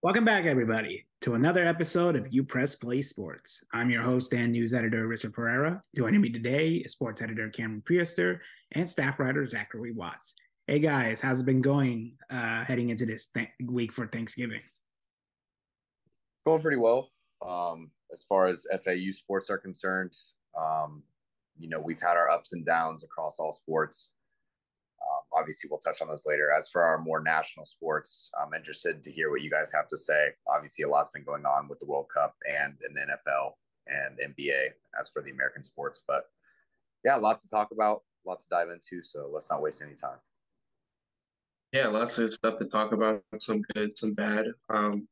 Welcome back, everybody, to another episode of You Press Play Sports. I'm your host and news editor, Richard Pereira. Joining me today is sports editor Cameron Priester and staff writer Zachary Watts. Hey guys, how's it been going uh, heading into this th- week for Thanksgiving? It's going pretty well. Um, as far as FAU sports are concerned, um, you know, we've had our ups and downs across all sports. Obviously, we'll touch on those later. As for our more national sports, I'm interested to hear what you guys have to say. Obviously, a lot's been going on with the World Cup and in the NFL and NBA as for the American sports. But yeah, lots to talk about, a lot to dive into. So let's not waste any time. Yeah, lots of stuff to talk about. Some good, some bad. Um,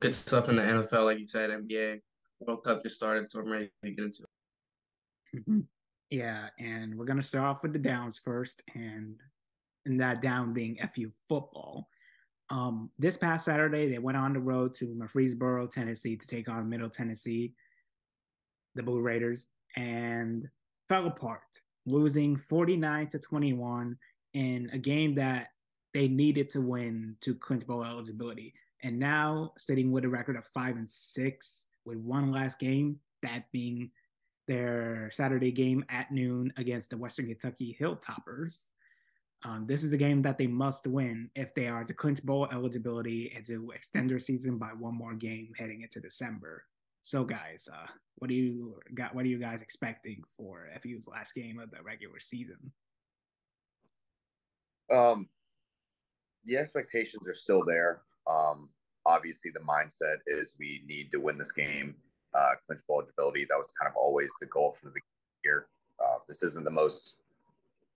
good stuff in the NFL, like you said, NBA. World Cup just started, so I'm ready to get into it. Mm-hmm. Yeah, and we're gonna start off with the downs first, and and that down being FAU football. Um, this past Saturday, they went on the road to Murfreesboro, Tennessee, to take on Middle Tennessee, the Blue Raiders, and fell apart, losing 49 to 21 in a game that they needed to win to clinch bowl eligibility. And now sitting with a record of five and six with one last game, that being their Saturday game at noon against the Western Kentucky Hilltoppers. Um, this is a game that they must win if they are to clinch bowl eligibility and to extend their season by one more game heading into December. So, guys, uh, what do you got? What are you guys expecting for FAU's last game of the regular season? Um, the expectations are still there. Um, obviously, the mindset is we need to win this game uh, clinch bowl eligibility. That was kind of always the goal from the beginning year. Uh, this isn't the most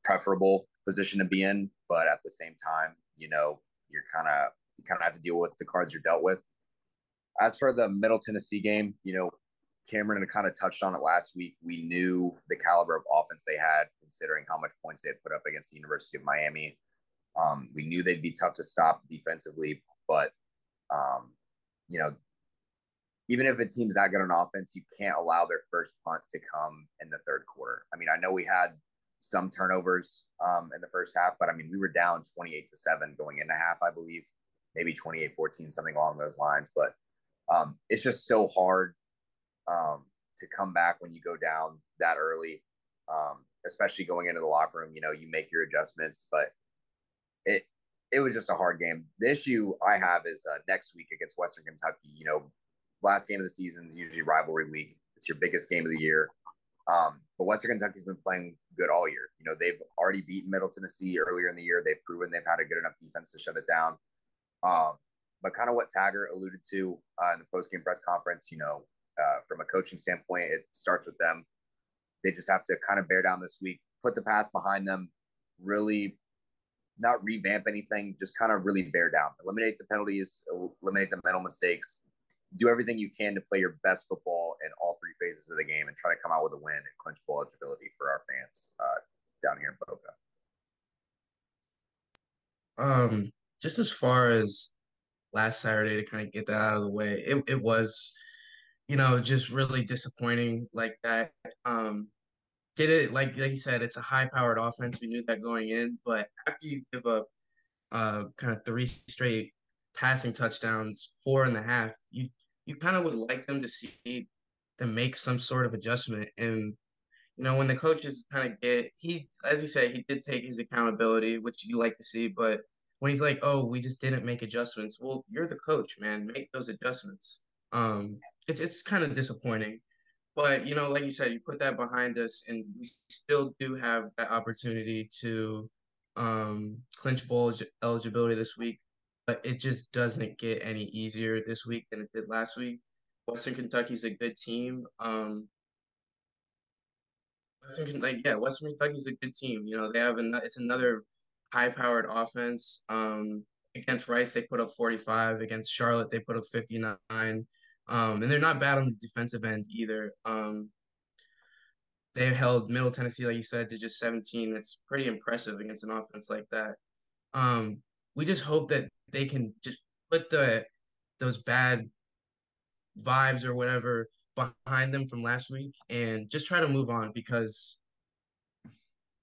preferable position to be in, but at the same time, you know, you're kind of you kind of have to deal with the cards you're dealt with. As for the Middle Tennessee game, you know, Cameron kind of touched on it last week. We knew the caliber of offense they had, considering how much points they had put up against the University of Miami. Um, we knew they'd be tough to stop defensively, but um, you know even if a team's that good on offense, you can't allow their first punt to come in the third quarter. I mean, I know we had some turnovers um, in the first half, but I mean, we were down 28 to 7 going into half, I believe, maybe 28 14, something along those lines. But um, it's just so hard um, to come back when you go down that early, um, especially going into the locker room. You know, you make your adjustments, but it, it was just a hard game. The issue I have is uh, next week against Western Kentucky. You know, last game of the season is usually rivalry week. It's your biggest game of the year. Um, but Western Kentucky's been playing good all year. You know, they've already beaten Middle Tennessee earlier in the year. They've proven they've had a good enough defense to shut it down. Um, but kind of what Taggart alluded to uh, in the post game press conference, you know, uh, from a coaching standpoint, it starts with them. They just have to kind of bear down this week, put the past behind them, really not revamp anything, just kind of really bear down, eliminate the penalties, eliminate the mental mistakes, do everything you can to play your best football in all three phases of the game and try to come out with a win and clinch bowl eligibility for our fans uh, down here in Boca. Um, just as far as last Saturday to kind of get that out of the way, it, it was, you know, just really disappointing like that. Um, did it like like you said, it's a high powered offense. We knew that going in, but after you give up uh kind of three straight passing touchdowns, four and a half, you you kind of would like them to see them make some sort of adjustment. And you know, when the coaches kind of get he, as you say, he did take his accountability, which you like to see. But when he's like, "Oh, we just didn't make adjustments," well, you're the coach, man. Make those adjustments. Um, it's it's kind of disappointing. But you know, like you said, you put that behind us, and we still do have that opportunity to um, clinch bowl eligibility this week but it just doesn't get any easier this week than it did last week. Western Kentucky's a good team. Um, Western, like yeah, Western Kentucky's a good team. You know, they have an, it's another high-powered offense. Um, against Rice, they put up 45. Against Charlotte, they put up 59. Um, and they're not bad on the defensive end either. Um, they held Middle Tennessee, like you said, to just 17. It's pretty impressive against an offense like that. Um, we just hope that they can just put the those bad vibes or whatever behind them from last week and just try to move on because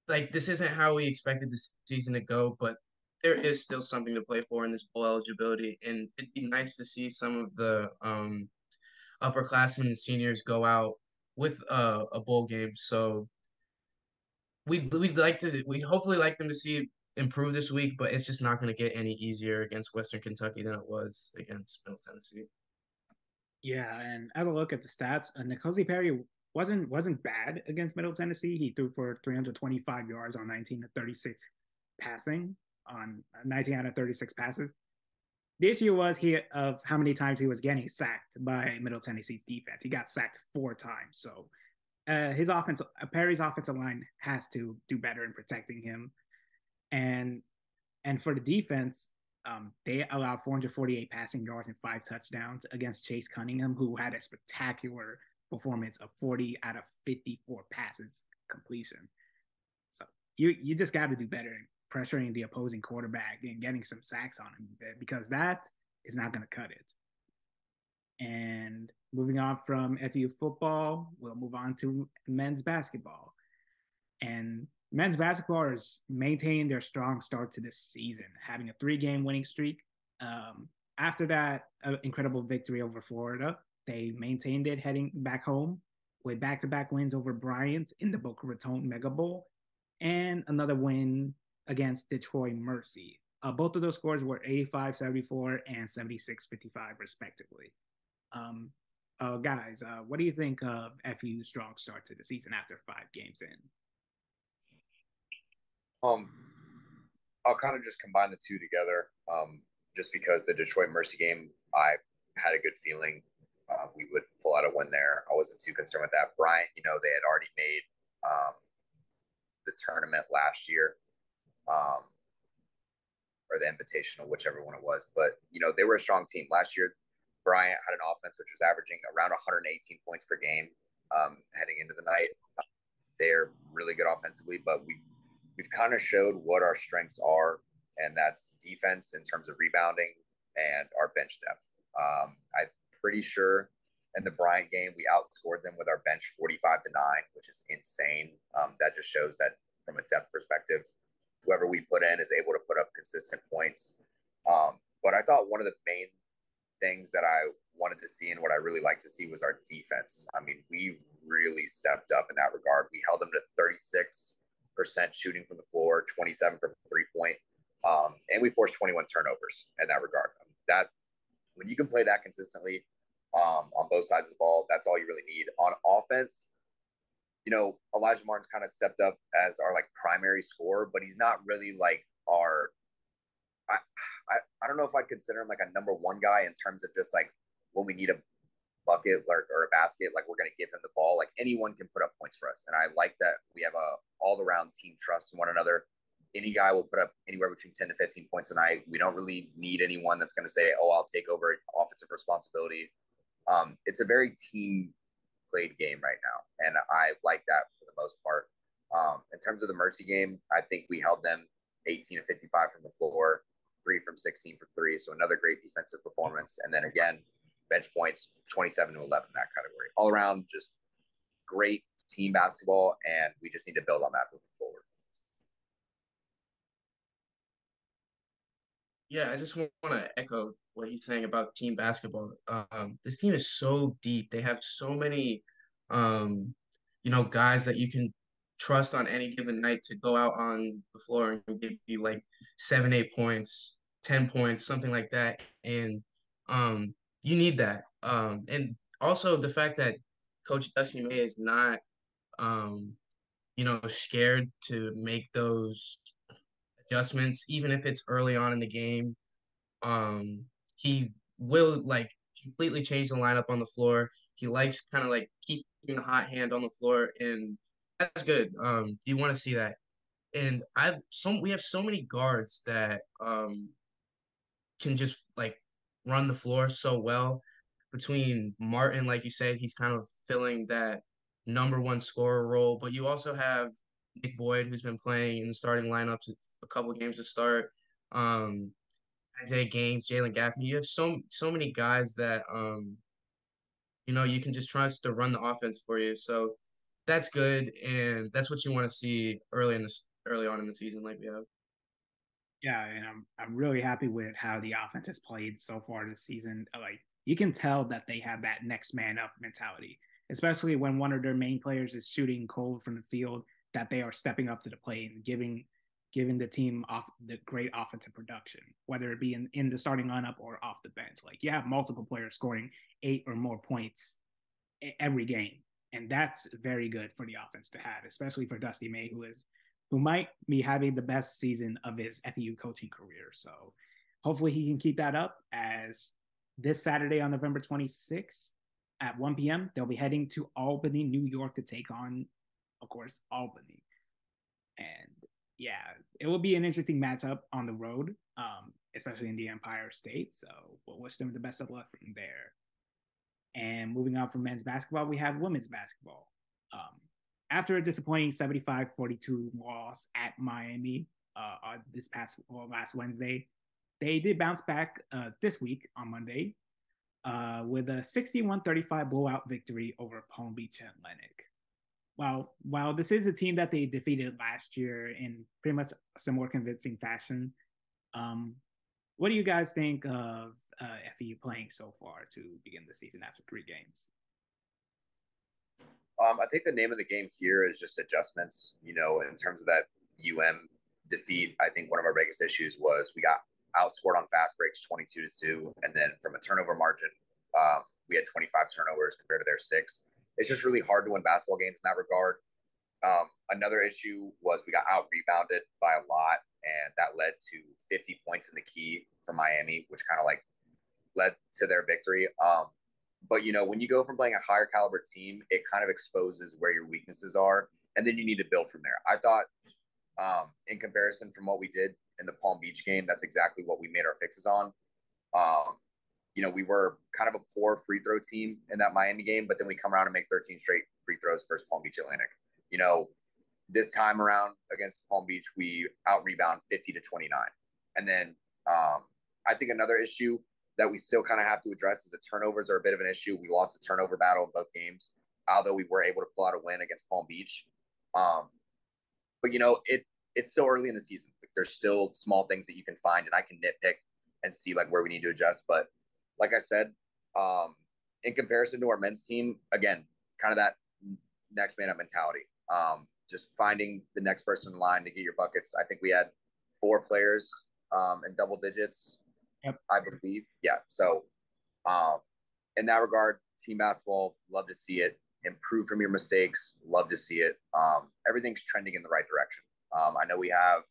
like this isn't how we expected the season to go but there is still something to play for in this bowl eligibility, and it'd be nice to see some of the um, upperclassmen and seniors go out with a, a bowl game. So we'd we'd like to we'd hopefully like them to see improve this week, but it's just not going to get any easier against Western Kentucky than it was against Middle Tennessee. Yeah, and as I look at the stats, uh, N'Kosi Perry wasn't wasn't bad against Middle Tennessee. He threw for 325 yards on 19 to 36 passing on 19 out of 36 passes. The issue was he of how many times he was getting sacked by Middle Tennessee's defense. He got sacked four times. So uh, his offense, uh, Perry's offensive line has to do better in protecting him. And and for the defense, um, they allowed 448 passing yards and five touchdowns against Chase Cunningham, who had a spectacular performance of 40 out of 54 passes completion. So you you just got to do better in pressuring the opposing quarterback and getting some sacks on him because that is not going to cut it. And moving on from FAU football, we'll move on to men's basketball. And men's basketball has maintained their strong start to this season, having a three game winning streak. Um, after that uh, incredible victory over Florida, they maintained it heading back home with back to back wins over Bryant in the Boca Raton Mega Bowl and another win against Detroit Mercy. Uh, both of those scores were 85 74 and 76 55, respectively. Um, uh, guys, uh, what do you think of FAU's strong start to the season after five games in? Um, I'll kind of just combine the two together. Um, just because the Detroit Mercy game, I had a good feeling uh, we would pull out a win there. I wasn't too concerned with that. Bryant, you know, they had already made um, the tournament last year um, or the Invitational, whichever one it was. But you know, they were a strong team last year. Bryant had an offense which was averaging around 118 points per game um, heading into the night. They're really good offensively, but we we've kind of showed what our strengths are, and that's defense in terms of rebounding and our bench depth. Um, I'm pretty sure in the Bryant game we outscored them with our bench 45 to nine, which is insane. Um, that just shows that from a depth perspective, whoever we put in is able to put up consistent points. Um, but I thought one of the main things that I wanted to see and what I really like to see was our defense. I mean, we really stepped up in that regard. We held them to 36% shooting from the floor, 27 from three point, um, and we forced 21 turnovers in that regard. I mean, that when you can play that consistently um, on both sides of the ball, that's all you really need. On offense, you know, Alijah Martin's kind of stepped up as our like primary scorer, but he's not really like our. I, I, I don't know if I'd consider him like a number one guy in terms of just like when we need a bucket or, or a basket, like we're going to give him the ball. Like anyone can put up points for us, and I like that we have a all around team trust in one another. Any guy will put up anywhere between ten to fifteen points a night. We don't really need anyone that's going to say, "Oh, I'll take over offensive responsibility." Um, it's a very team played game right now, and I like that for the most part. Um, in terms of the Mercy game, I think we held them 18 to 55 from the floor, three from 16 for three. So another great defensive performance. And then again, bench points 27 to 11 that category. All around, just great team basketball, and we just need to build on that moving forward. Yeah, I just want to echo what he's saying about team basketball. Um, this team is so deep. They have so many, um, you know, guys that you can trust on any given night to go out on the floor and give you like seven, eight points, ten points, something like that. And um, you need that. Um, and also the fact that Coach Dusty May is not, um, you know, scared to make those adjustments, even if it's early on in the game. Um, he will like completely change the lineup on the floor. He likes kind of like keeping the hot hand on the floor, and that's good. Um, you want to see that. And I've some we have so many guards that um can just like run the floor so well. Between Martin, like you said, he's kind of filling that number one scorer role, but you also have Nick Boyd, who's been playing in the starting lineups a couple games to start. Um, Isaiah Gaines, Jalen Gaffney. You have so so many guys that um, you know, you can just trust to run the offense for you. So that's good, and that's what you want to see early in this early on in the season, like we have. Yeah, and I'm I'm really happy with how the offense has played so far this season. Like you can tell that they have that next man up mentality, especially when one of their main players is shooting cold from the field. That they are stepping up to the plate and giving giving the team off the great offensive production, whether it be in, in the starting lineup or off the bench. Like you have multiple players scoring eight or more points every game. And that's very good for the offense to have, especially for Dusty May, who is who might be having the best season of his FAU coaching career. So hopefully he can keep that up as this Saturday on November 26th at 1 p.m. They'll be heading to Albany, New York to take on, of course, Albany. And yeah, it will be an interesting matchup on the road, um, especially in the Empire State. So we'll wish them the best of luck from there. And moving on from men's basketball, we have women's basketball. Um, after a disappointing 75-42 loss at Miami uh, this past well, last Wednesday, they did bounce back uh, this week on Monday uh, with a 61-35 blowout victory over Palm Beach Atlantic while while this is a team that they defeated last year in pretty much similar convincing fashion, um, what do you guys think of uh, FAU playing so far to begin the season after three games? Um, I think the name of the game here is just adjustments. You know, in terms of that UM defeat, I think one of our biggest issues was we got outscored on fast breaks 22 to 2. And then from a turnover margin, um, we had 25 turnovers compared to their six it's just really hard to win basketball games in that regard. Um, another issue was we got out rebounded by a lot, and that led to 50 points in the key for Miami, which kind of like led to their victory. Um, but you know, when you go from playing a higher caliber team, it kind of exposes where your weaknesses are, and then you need to build from there. I thought, um, in comparison from what we did in the Palm Beach game, that's exactly what we made our fixes on. Um, you know, we were kind of a poor free throw team in that Miami game, but then we come around and make 13 straight free throws versus Palm Beach Atlantic. You know, this time around against Palm Beach, we out rebound 50 to 29. And then um, I think another issue that we still kind of have to address is the turnovers are a bit of an issue. We lost the turnover battle in both games, although we were able to pull out a win against Palm Beach. Um, but you know, it it's still early in the season. Like, there's still small things that you can find, and I can nitpick and see like where we need to adjust. But like I said, um, in comparison to our men's team, again, kind of that next man up mentality. Um, just finding the next person in line to get your buckets. I think we had four players um, in double digits, yep. I believe. Yeah. So, um, in that regard, team basketball, love to see it. Improve from your mistakes, love to see it. Um, everything's trending in the right direction. Um, I know we have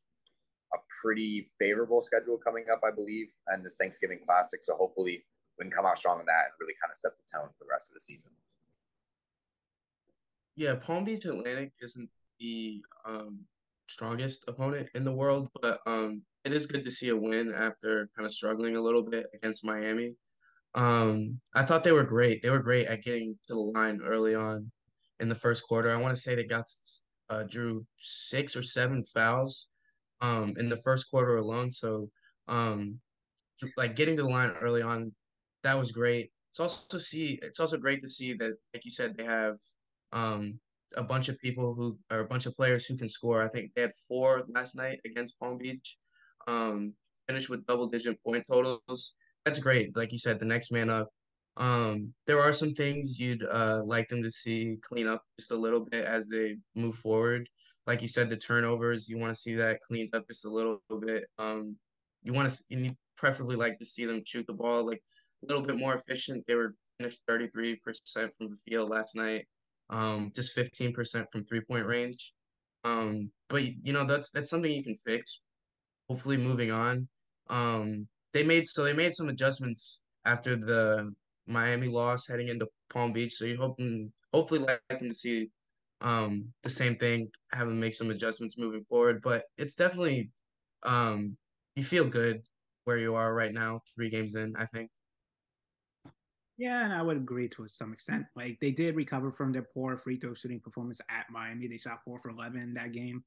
a pretty favorable schedule coming up, I believe, and this Thanksgiving Classic. So hopefully we can come out strong in that and really kind of set the tone for the rest of the season. Yeah, Palm Beach Atlantic isn't the um, strongest opponent in the world, but um, it is good to see a win after kind of struggling a little bit against Miami. Um, I thought they were great. They were great at getting to the line early on in the first quarter. I want to say they got uh, drew six or seven fouls um, in the first quarter alone. So, um, like getting to the line early on that was great. It's also see it's also great to see that, like you said, they have um, a bunch of people who are a bunch of players who can score. I think they had four last night against Palm Beach. Um, finished with double digit point totals. That's great. Like you said, the next man up. Um, there are some things you'd uh, like them to see clean up just a little bit as they move forward. Like you said, the turnovers, you want to see that cleaned up just a little bit. Um, you want to, you preferably like to see them shoot the ball like a little bit more efficient. They were finished 33% from the field last night, um, just 15% from three point range. Um, but you know that's that's something you can fix. Hopefully, moving on. Um, they made so they made some adjustments after the Miami loss heading into Palm Beach. So you're hoping hopefully like them to see um the same thing, have them make some adjustments moving forward. But it's definitely um you feel good where you are right now, three games in, I think. Yeah, and I would agree to some extent. Like they did recover from their poor free throw shooting performance at Miami. They shot four for eleven in that game,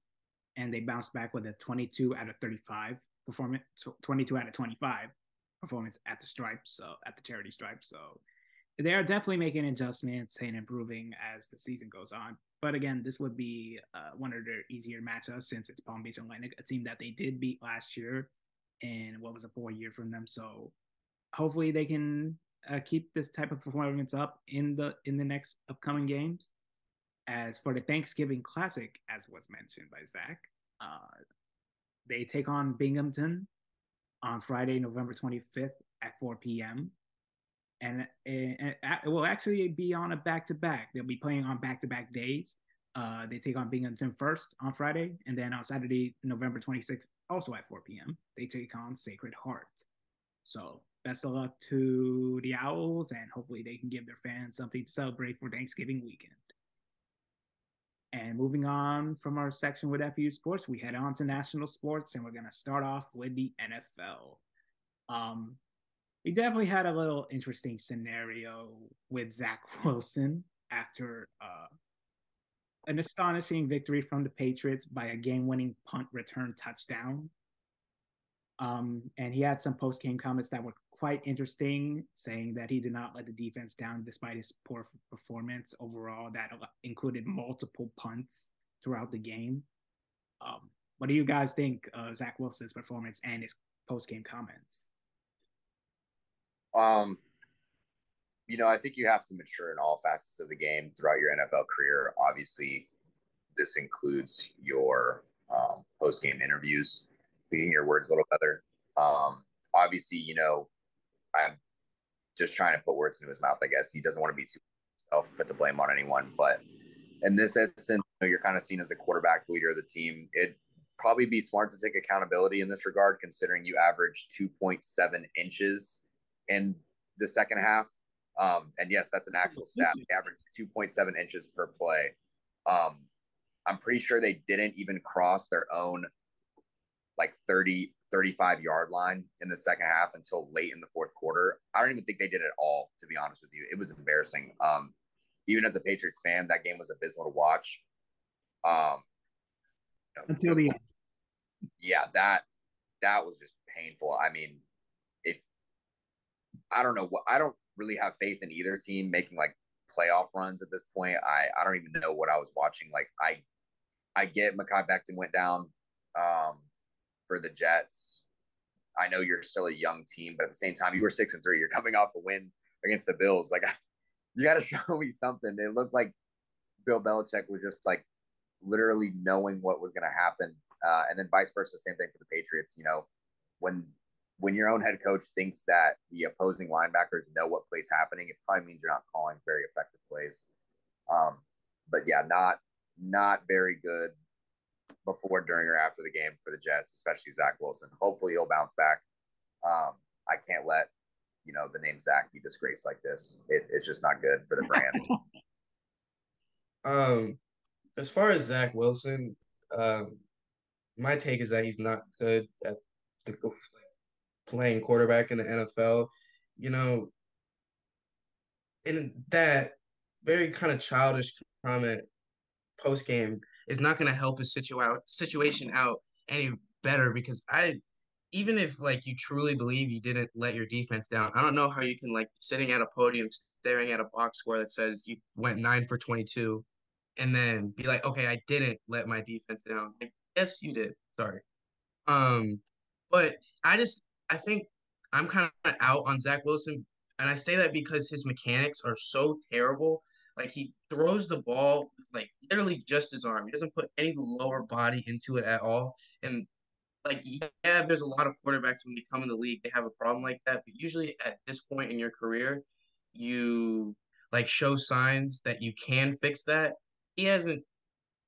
and they bounced back with a twenty-two out of thirty-five performance, twenty-two out of twenty-five performance at the stripes, so at the charity stripe. So they are definitely making adjustments and improving as the season goes on. but again, this would be uh, one of their easier matchups since it's Palm Beach Atlantic, a team that they did beat last year, and what was a poor year from them. So hopefully they can uh, keep this type of performance up in the in the next upcoming games. As for the Thanksgiving Classic, as was mentioned by Zach, uh, they take on Binghamton on Friday, November 25th at 4 p.m. And it, it will actually be on a back to back. They'll be playing on back to back days. Uh, they take on Binghamton first on Friday, and then on Saturday, November 26th, also at 4 p.m., they take on Sacred Heart. So, best of luck to the Owls, and hopefully they can give their fans something to celebrate for Thanksgiving weekend. And moving on from our section with FAU sports, we head on to national sports, and we're going to start off with the NFL. Um, we definitely had a little interesting scenario with Zach Wilson after uh, an astonishing victory from the Patriots by a game-winning punt return touchdown. Um, and he had some post-game comments that were quite interesting, saying that he did not let the defense down despite his poor performance overall. That included multiple punts throughout the game. Um, what do you guys think of Zach Wilson's performance and his post-game comments? Um, you know, I think you have to mature in all facets of the game throughout your NFL career. Obviously, this includes your um, post-game interviews, picking your words a little better. Um, obviously, you know, I'm just trying to put words into his mouth. I guess he doesn't want to be too self put the blame on anyone, but in this instance, you know, you're kind of seen as a quarterback leader of the team. It probably be smart to take accountability in this regard, considering you averaged 2.7 inches in the second half. Um, and yes, that's an actual stat. They averaged 2.7 inches per play. Um, I'm pretty sure they didn't even cross their own like 30, 35 yard line in the second half until late in the fourth quarter. I don't even think they did it at all, to be honest with you. It was embarrassing. Um, even as a Patriots fan, that game was abysmal to watch. Um, until the yeah, that that was just painful. I mean, it. I don't know what I don't really have faith in either team making like playoff runs at this point. I I don't even know what I was watching. Like I I get Mekhi Becton went down. Um, for the Jets. I know you're still a young team, but at the same time, you were six and three. You're coming off a win against the Bills. Like, you got to show me something. It looked like Bill Belichick was just like literally knowing what was going to happen, uh, and then vice versa. Same thing for the Patriots. You know, when when your own head coach thinks that the opposing linebackers know what plays happening, it probably means you're not calling very effective plays. Um, but yeah, not not very good before, during, or after the game for the Jets, especially Zach Wilson. Hopefully, he'll bounce back. Um, I can't let you know the name Zach be disgraced like this. It, it's just not good for the brand. um, as far as Zach Wilson, um, my take is that he's not good at the playing quarterback in the NFL. You know, in that very kind of childish comment post game is not going to help his situa- situation out any better because I even if like you truly believe you didn't let your defense down, I don't know how you can like sitting at a podium staring at a box score that says you went 9 for 22 and then be like, "Okay, I didn't let my defense down." Yes, you did. Sorry. Um but I just I think I'm kind of out on Zach Wilson and I say that because his mechanics are so terrible like he throws the ball like literally just his arm. He doesn't put any lower body into it at all. And like yeah, there's a lot of quarterbacks when they come in the league, they have a problem like that. But usually at this point in your career, you like show signs that you can fix that. He hasn't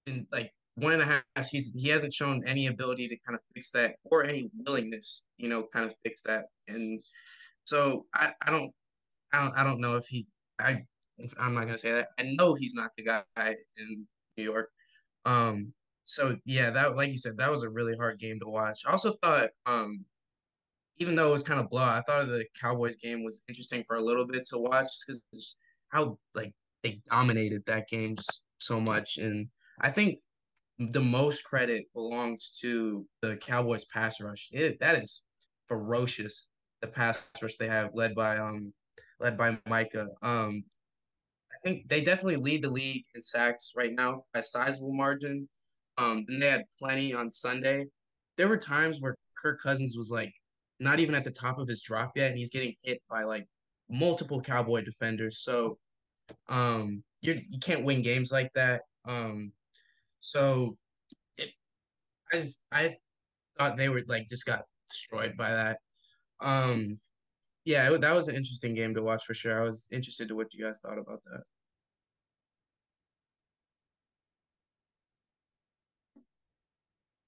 been like one and a half he's he hasn't shown any ability to kind of fix that or any willingness, you know, kind of fix that. And so I, I don't I don't I don't know if he I I'm not gonna say that. I know he's not the guy in New York. Um, so yeah, that like you said, that was a really hard game to watch. I also thought, um, even though it was kind of blow, I thought the Cowboys game was interesting for a little bit to watch because how like they dominated that game just so much, and I think the most credit belongs to the Cowboys pass rush. It that is ferocious. The pass rush they have led by um led by Micah. Um think they definitely lead the league in sacks right now by a sizable margin. Um, then they had plenty on Sunday. There were times where Kirk Cousins was like not even at the top of his drop yet, and he's getting hit by like multiple Cowboy defenders. So, um, you you can't win games like that. Um, so it, I just, I thought they were like just got destroyed by that. Um, yeah, it, that was an interesting game to watch for sure. I was interested to what you guys thought about that.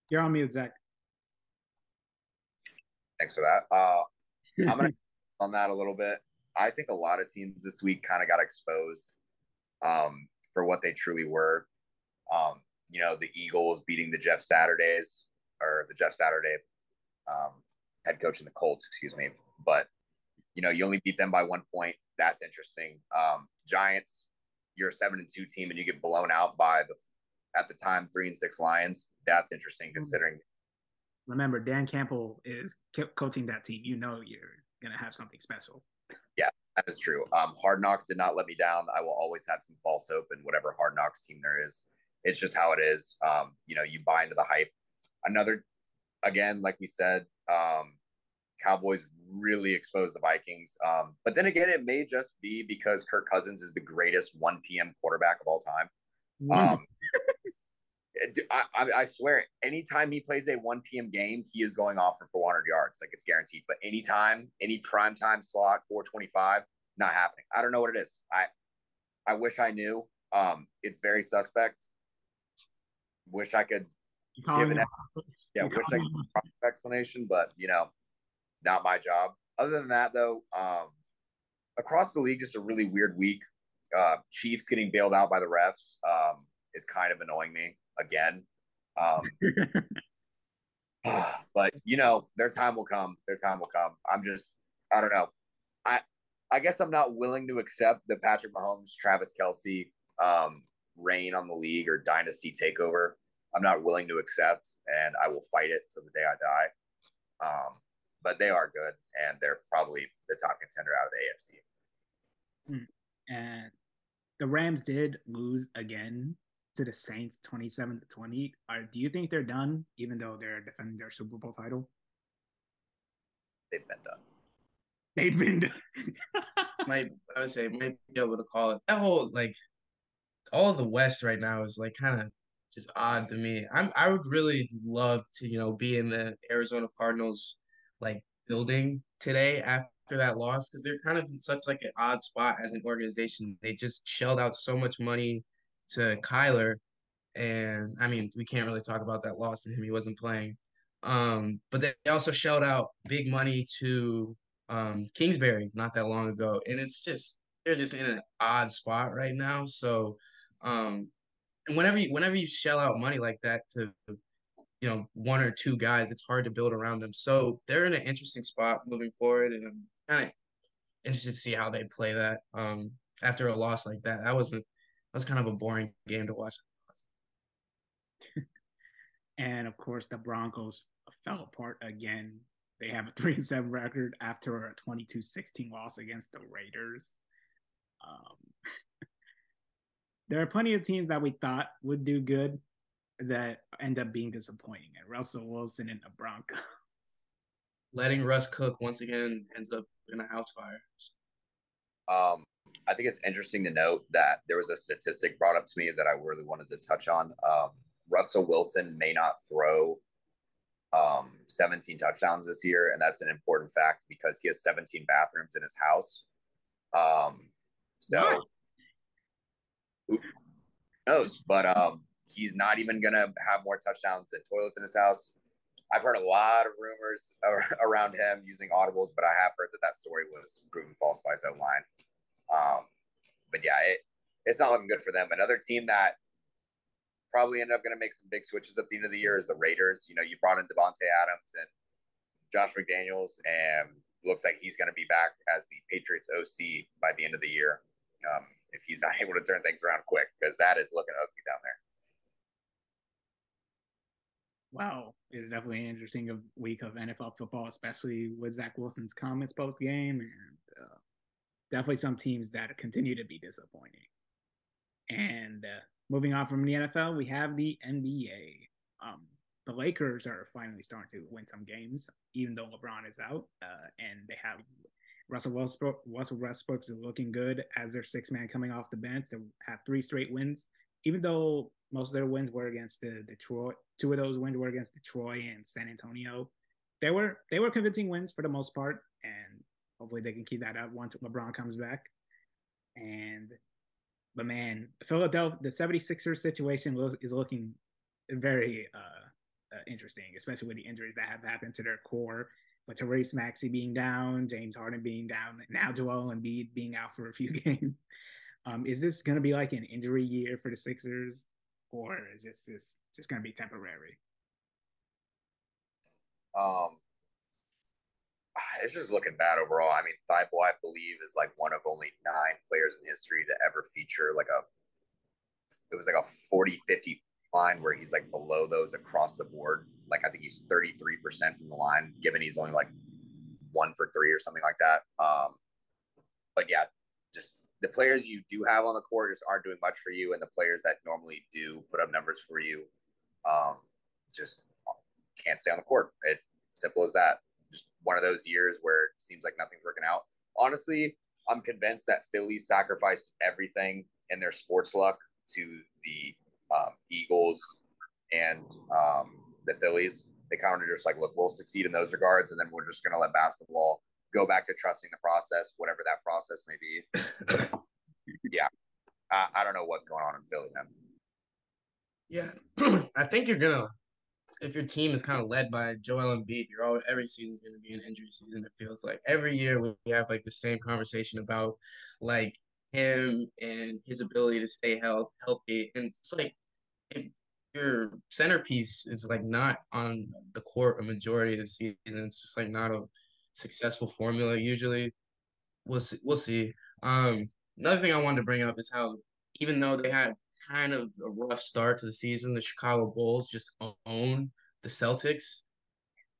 You're on mute, Zach. Thanks for that. Uh, I'm gonna on that a little bit. I think a lot of teams this week kind of got exposed um, for what they truly were. Um, you know, the Eagles beating the Jeff Saturdays or the Jeff Saturday um, head coach in the Colts, excuse me. But you know, you only beat them by one point. That's interesting. Um, Giants, you're a seven and two team, and you get blown out by the at the time three and six Lions. That's interesting mm-hmm. considering. Remember, Dan Campbell is coaching that team. You know, you're gonna have something special. Yeah, that is true. Um, Hard Knocks did not let me down. I will always have some false hope in whatever Hard Knocks team there is. It's just how it is. Um, you know, you buy into the hype. Another, again, like we said, um, Cowboys really exposed the Vikings. Um, but then again, it may just be because Kirk Cousins is the greatest 1 p.m. quarterback of all time. Um, I, I, I, swear, anytime he plays a 1 p.m. game, he is going off for 400 yards. Like it's guaranteed. But anytime, any prime time slot, 425, not happening. I don't know what it is. I I wish I knew. Um, it's very suspect. Wish I could give an yeah, wish I could explanation, but you know, not my job. Other than that, though, um, across the league, just a really weird week. Uh, Chiefs getting bailed out by the refs um, is kind of annoying me again. Um, but you know, their time will come. Their time will come. I'm just, I don't know. I, I guess I'm not willing to accept the Patrick Mahomes, Travis Kelce um, reign on the league or dynasty takeover. I'm not willing to accept, and I will fight it till the day I die. Um, but they are good, and they're probably the top contender out of the AFC. Hmm. And the Rams did lose again to the Saints 27 to 20. Are, do you think they're done, even though they're defending their Super Bowl title? They've been done. They've been done. might I would say might be able to call it that whole like all of the West right now is like kind of just odd to me. I'm I would really love to you know be in the Arizona Cardinals like building today after that loss because they're kind of in such like an odd spot as an organization. They just shelled out so much money to Kyler, and I mean we can't really talk about that loss in him. He wasn't playing. Um, but they also shelled out big money to um, Kingsbury not that long ago, and it's just they're just in an odd spot right now. So, um, and whenever you whenever you shell out money like that to you know one or two guys, it's hard to build around them. So they're in an interesting spot moving forward, and I'm kind of interested to see how they play that. Um, after a loss like that, that was that was kind of a boring game to watch. and of course, the Broncos fell apart again. They have a three and seven record after a 22-16 loss against the Raiders. Um, there are plenty of teams that we thought would do good that end up being disappointing. And Russell Wilson and the Broncos. Letting Russ cook once again ends up in a house fire. Um, I think it's interesting to note that there was a statistic brought up to me that I really wanted to touch on. Um, Russell Wilson may not throw um, 17 touchdowns this year, and that's an important fact because he has 17 bathrooms in his house. Um, so who knows? But um, he's not even gonna have more touchdowns than toilets in his house. I've heard a lot of rumors around him using audibles, but I have heard that that story was proven false by his own line. Um, but yeah, it, it's not looking good for them. Another team that probably ended up going to make some big switches at the end of the year is the Raiders. You know, you brought in Davante Adams and Josh McDaniels, and looks like he's going to be back as the Patriots OC by the end of the year. Um, if he's not able to turn things around quick, because that is looking ugly down there. Wow, it's definitely an interesting week of NFL football, especially with Zach Wilson's comments post game, and uh, definitely some teams that continue to be disappointing. And uh, moving on from the NFL, we have the NBA. Um, the Lakers are finally starting to win some games, even though LeBron is out, uh, and they have Russell Westbrook. Russell Westbrook is looking good as their six man coming off the bench to have three straight wins. Even though most of their wins were against the Detroit, two of those wins were against Detroit and San Antonio. They were they were convincing wins for the most part, and hopefully they can keep that up once LeBron comes back. And but man, Philadelphia, the 76ers situation is looking very uh, uh, interesting, especially with the injuries that have happened to their core. But Tyrese Maxey being down, James Harden being down, now Joel Embiid being out for a few games. Um, is this going to be like an injury year for the Sixers, or is this just just going to be temporary? Um, it's just looking bad overall. I mean, Thybulle, I believe, is like one of only nine players in history to ever feature like a, it was like a 40, 50 line where he's like below those across the board. Like I think he's 33% from the line, given he's only like one for three or something like that. Um, but yeah, just the players you do have on the court just aren't doing much for you, and the players that normally do put up numbers for you, um, just can't stay on the court. It simple as that one of those years where it seems like nothing's working out. Honestly, I'm convinced that Philly sacrificed everything in their sports luck to the um, Eagles and um, the Phillies. They kind of just like, look, we'll succeed in those regards, and then we're just going to let basketball go back to trusting the process, whatever that process may be. yeah, I, I don't know what's going on in Philly, man. Yeah, I think you're gonna if your team is kind of led by Joel Embiid, you're all every season is going to be an injury season. It feels like every year we have like the same conversation about like him and his ability to stay health, healthy, and it's like if your centerpiece is like not on the court a majority of the season, it's just like not a successful formula. Usually, we'll see. We'll see. Um, another thing I wanted to bring up is how even though they had kind of a rough start to the season. The Chicago Bulls just own the Celtics,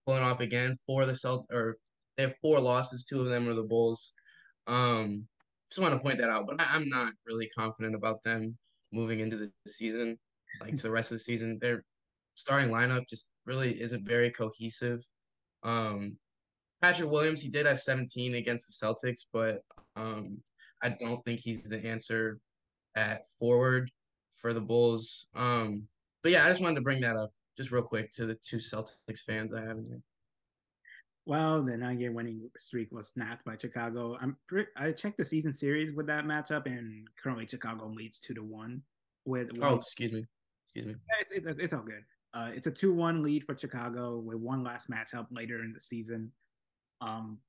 pulling off again for the Celt or they have four losses. Two of them are the Bulls. Um, just want to point that out, but I, am not really confident about them moving into the season, like to the rest of the season. Their starting lineup just really isn't very cohesive. Um, Patrick Williams, he did have 17 against the Celtics, but um, I don't think he's the answer at forward for the Bulls. Um, but yeah, I just wanted to bring that up just real quick to the two Celtics fans I have in here. Well, the nine-game winning streak was snapped by Chicago. I'm pre- I checked the season series with that matchup, and currently Chicago leads two to one. With, with oh, excuse me, excuse me. It's it's, it's all good. Uh, it's a two-one lead for Chicago with one last matchup later in the season. Um,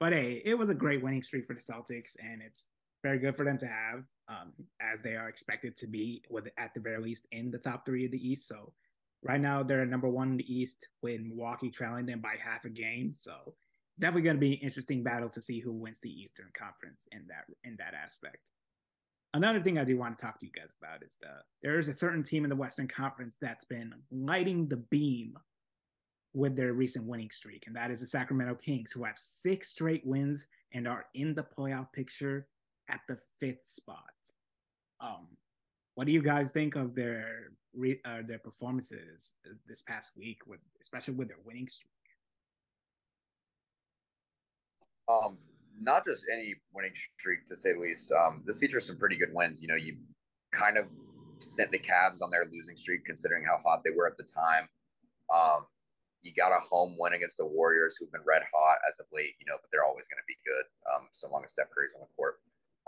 but hey, it was a great winning streak for the Celtics, and it's very good for them to have um, as they are expected to be with at the very least in the top three of the East. So right now they're number one in the East with Milwaukee trailing them by half a game. So definitely going to be an interesting battle to see who wins the Eastern Conference in that in that aspect. Another thing I do want to talk to you guys about is the there is a certain team in the Western Conference that's been lighting the beam with their recent winning streak, and that is the Sacramento Kings, who have six straight wins and are in the playoff picture at the fifth spot. Um, what do you guys think of their re- uh, their performances this past week, with especially with their winning streak? Um, not just any winning streak to say the least. Um, this features some pretty good wins. You know, you kind of sent the Cavs on their losing streak, considering how hot they were at the time. Um, you got a home win against the Warriors, who've been red hot as of late. You know, but they're always going to be good, um, so long as Steph Curry's on the court.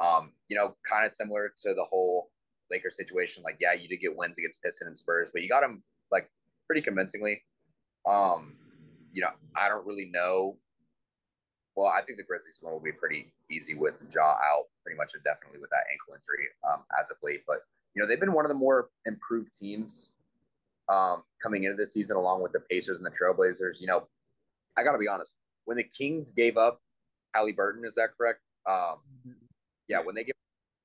Um, you know, kind of similar to the whole Lakers situation. Like, yeah, you did get wins against Pistons and Spurs, but you got them like pretty convincingly. Um, you know, I don't really know. Well, I think the Grizzlies one will be pretty easy with Ja out, pretty much definitely with that ankle injury um, as of late. But you know, they've been one of the more improved teams um, coming into this season, along with the Pacers and the Trailblazers. You know, I got to be honest. When the Kings gave up Haliburton, is that correct? Um, yeah, when they get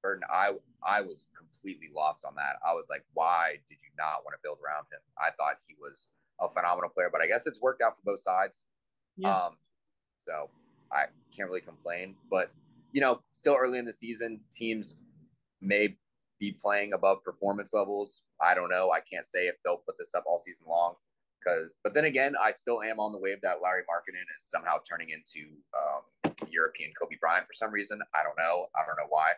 Burton, I I was completely lost on that. I was like, why did you not want to build around him? I thought he was a phenomenal player, but I guess it's worked out for both sides. Yeah. Um, so I can't really complain. But you know, still early in the season, teams may be playing above performance levels. I don't know. I can't say if they'll put this up all season long. Because, but then again, I still am on the wave that Lauri Markkanen is somehow turning into um, European Kobe Bryant for some reason. I don't know. I don't know why.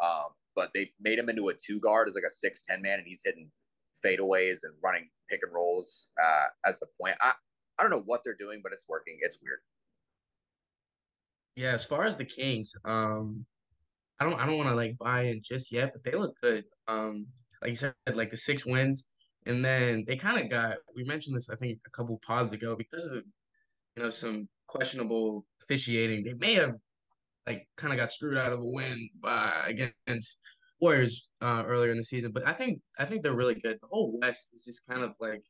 Um, but they made him into a two guard as like a six ten man, and he's hitting fadeaways and running pick and rolls uh, as the point. I I don't know what they're doing, but it's working. It's weird. Yeah, as far as the Kings, um, I don't I don't want to like buy in just yet, but they look good. Um, like you said, like the six wins, and then they kind of got. We mentioned this, I think, a couple pods ago because of you know some questionable officiating. They may have like kind of got screwed out of a win by against Warriors uh, earlier in the season, but I think I think they're really good. The whole West is just kind of like,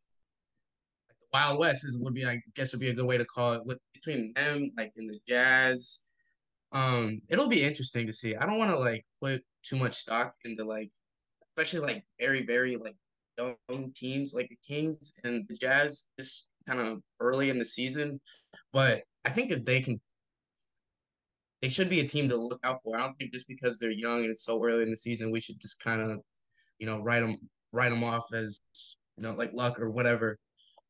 like Wild West is would be I guess would be a good way to call it with between them like in the Jazz. Um, it'll be interesting to see. I don't want to like put too much stock into like, especially like very very like young teams like the Kings and the Jazz this kind of early in the season, but I think if they can they should be a team to look out for. I don't think just because they're young and it's so early in the season, we should just kind of, you know, write them write them off as you know like luck or whatever.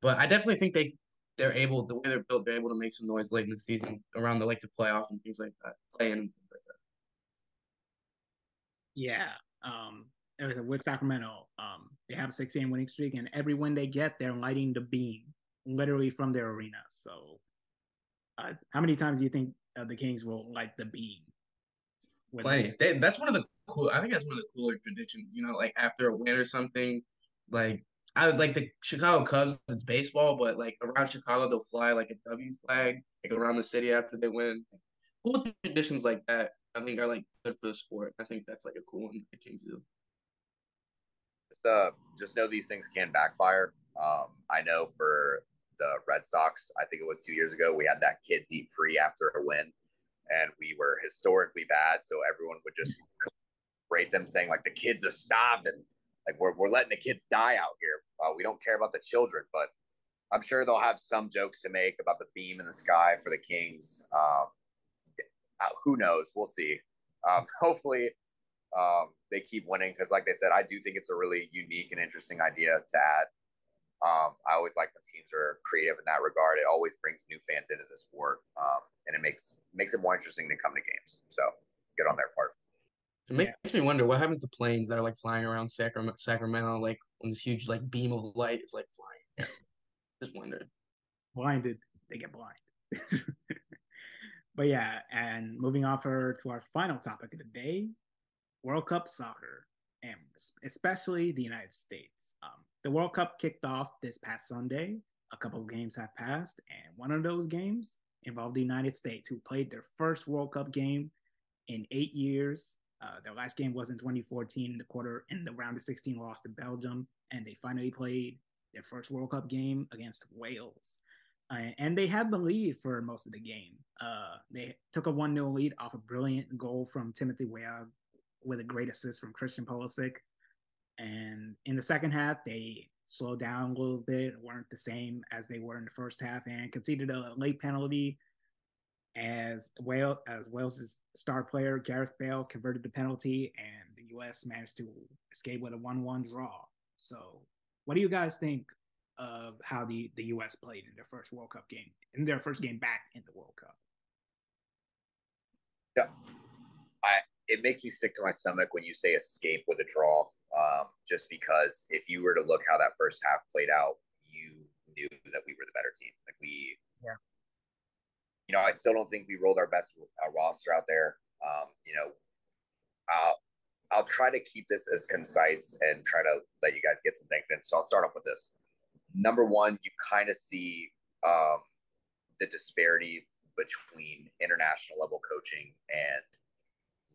But I definitely think they they're able the way they're built, they're able to make some noise late in the season around the like the playoff and things like that, playing. Yeah, um, with Sacramento, um, they have a six game winning streak, and every win they get, they're lighting the beam literally from their arena. So, uh, how many times do you think uh, the Kings will light the beam. Plenty. They, that's one of the cool. I think that's one of the cooler traditions. You know, like after a win or something, like I would like the Chicago Cubs. It's baseball, but like around Chicago, they'll fly like a W flag like around the city after they win. Cool traditions like that, I think, are like good for the sport. I think that's like a cool one the Kings do. Just, uh, just know these things can backfire. Um, I know for the Red Sox. I think it was two years ago. We had that kids eat free after a win, and we were historically bad. So everyone would just rate them, saying like the kids are stopped and like we're we're letting the kids die out here. Uh, we don't care about the children, but I'm sure they'll have some jokes to make about the beam in the sky for the Kings. Um, uh, who knows? We'll see. Um, hopefully, um, they keep winning because, like they said, I do think it's a really unique and interesting idea to add um, I always like when teams are creative in that regard. It always brings new fans into the sport, um, and it makes makes it more interesting to come to games. So good on their part. It makes yeah. me wonder what happens to planes that are like flying around Sacramento, Sacramento, like when this huge like beam of light is like flying. Just wonder. Blinded, they get blind. but yeah, and moving on for to our final topic of the day, World Cup soccer, and especially the United States. Um, the World Cup kicked off this past Sunday. A couple of games have passed, and one of those games involved the United States, who played their first World Cup game in eight years. Uh, their last game was in 2014 in the quarter in the round of 16 lost to Belgium, and they finally played their first World Cup game against Wales. Uh, and they had the lead for most of the game. Uh, they took a 1 0 lead off a brilliant goal from Timothy Weah with a great assist from Christian Pulisic. And in the second half, they slowed down a little bit, weren't the same as they were in the first half, and conceded a late penalty as well as Wales' star player Gareth Bale converted the penalty, and the U.S. managed to escape with a one-one draw. So, what do you guys think of how the the U.S. played in their first World Cup game, in their first game back in the World Cup? Yeah, it makes me sick to my stomach when you say escape with a draw. Um, just because if you were to look how that first half played out, you knew that we were the better team. Like we, yeah. You know, I still don't think we rolled our best uh, roster out there. Um, you know, I'll I'll try to keep this as concise and try to let you guys get some things in. So I'll start off with this. Number one, you kind of see um, the disparity between international level coaching and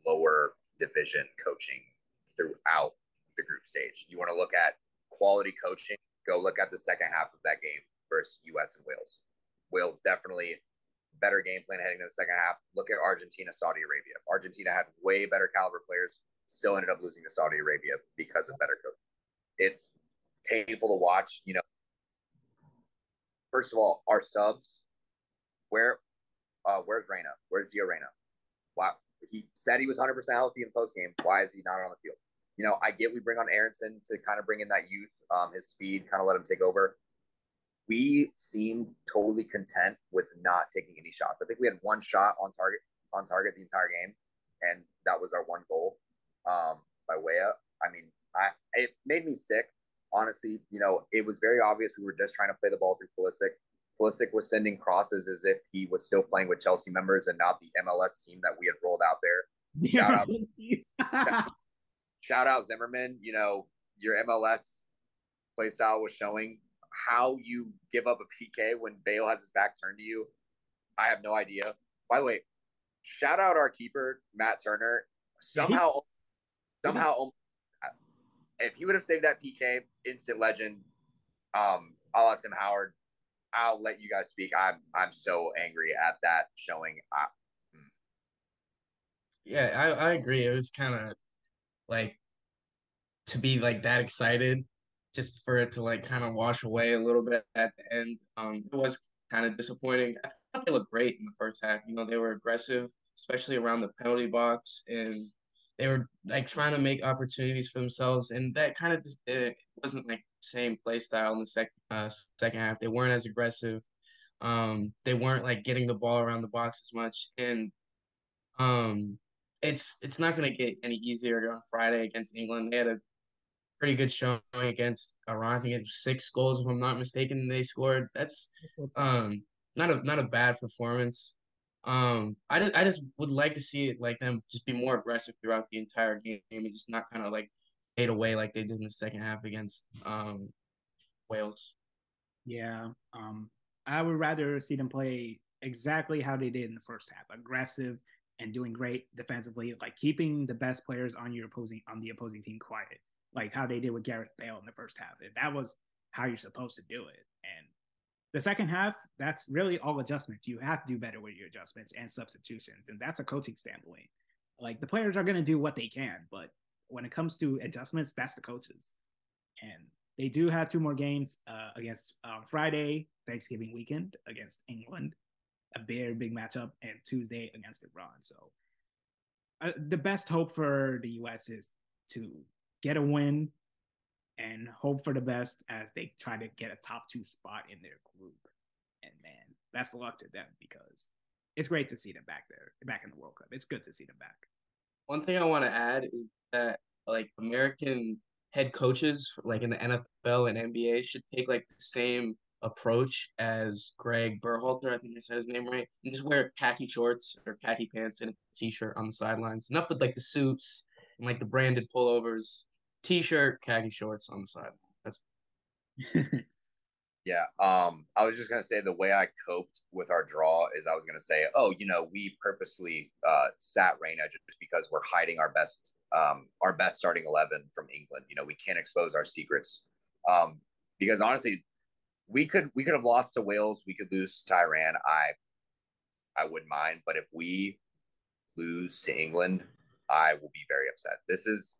lower division coaching throughout the group stage. You want to look at quality coaching, go look at the second half of that game versus US and Wales. Wales definitely better game plan heading to the second half. Look at Argentina, Saudi Arabia. Argentina had way better caliber players, still ended up losing to Saudi Arabia because of better coaching. It's painful to watch. You know, first of all, our subs, where, uh, where's Reyna? Where's Gio Reyna? Wow, he said he was 100% healthy in post game. Why is he not on the field? you know, I get we bring on Aaronson to kind of bring in that youth, um, his speed, kind of let him take over. We seemed totally content with not taking any shots. I think we had one shot on target on target the entire game, and that was our one goal um, by Weah. I mean, I it made me sick. Honestly, you know, it was very obvious we were just trying to play the ball through Pulisic. Pulisic was sending crosses as if he was still playing with Chelsea members and not the MLS team that we had rolled out there. Shout out, shout out Zimmerman. You know, your MLS play style was showing how you give up a PK when Bale has his back turned to you. I have no idea. By the way, shout out our keeper Matt Turner. Somehow, somehow, if he would have saved that PK, instant legend. Um, I'll let Tim Howard. I'll let you guys speak. I'm I'm so angry at that showing. I, hmm. yeah, I, I agree. It was kind of like to be like that excited, just for it to like kind of wash away a little bit at the end. Um, it was kind of disappointing. I thought they looked great in the first half. You know, they were aggressive, especially around the penalty box, and they were like trying to make opportunities for themselves, and that kind of just it wasn't like same play style in the second uh, second half. They weren't as aggressive. Um, they weren't like getting the ball around the box as much, and um, it's it's not going to get any easier on Friday against England. They had a pretty good showing against Iran. I think it was six goals, if I'm not mistaken. They scored. That's um not a not a bad performance. Um, I just I just would like to see it like them just be more aggressive throughout the entire game and just not kind of like fade away like they did in the second half against um Wales. Yeah, um, I would rather see them play exactly how they did in the first half, aggressive and doing great defensively, like keeping the best players on your opposing on the opposing team quiet, like how they did with Gareth Bale in the first half. If That was how you're supposed to do it, and the second half, that's really all adjustments. You have to do better with your adjustments and substitutions. And that's a coaching standpoint. Like the players are going to do what they can, but when it comes to adjustments, that's the coaches. And they do have two more games uh, against um, Friday, Thanksgiving weekend against England, a very big matchup, and Tuesday against Iran. So uh, the best hope for the U.S. is to get a win and hope for the best as they try to get a top two spot in their group. And man, that's luck to them because it's great to see them back there, back in the World Cup. It's good to see them back. One thing I want to add is that like American head coaches, like in the NFL and NBA, should take like the same approach as Greg Berhalter. I think I said his name right. And just wear khaki shorts or khaki pants and a t-shirt on the sidelines. Enough with like the suits and like the branded pullovers t-shirt, khaki shorts on the side. That's yeah. Um, I was just gonna say the way I coped with our draw is I was gonna say, oh, you know, we purposely uh, sat Reyna just because we're hiding our best, um, our best starting eleven from England. You know, we can't expose our secrets. Um, because honestly, we could we could have lost to Wales, we could lose to Iran. I I wouldn't mind, but if we lose to England, I will be very upset. This is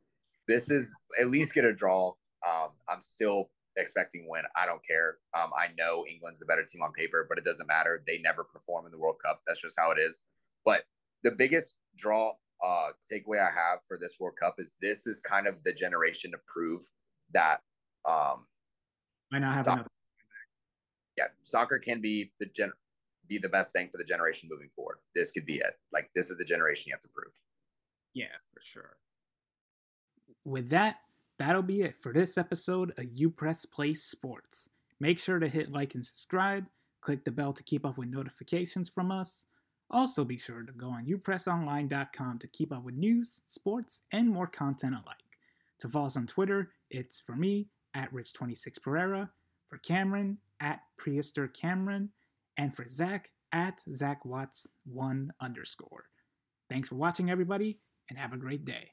this is at least get a draw. Um, I'm still expecting win. I don't care. Um, I know England's a better team on paper, but it doesn't matter. They never perform in the World Cup. That's just how it is. But the biggest draw uh, takeaway I have for this World Cup is this is kind of the generation to prove that um, might not have enough. Yeah, soccer can be the gen be the best thing for the generation moving forward. This could be it. Like this is the generation you have to prove. Yeah, for sure with that, that'll be it for this episode of UPress Play Sports. Make sure to hit like and subscribe, click the bell to keep up with notifications from us. Also, be sure to go on upressonline.com to keep up with news, sports, and more content alike. To follow us on Twitter, it's for me at Rich26Pereira, for Cameron at Prehistor Cameron, and for Zach at Zach Watts1 underscore. Thanks for watching, everybody, and have a great day.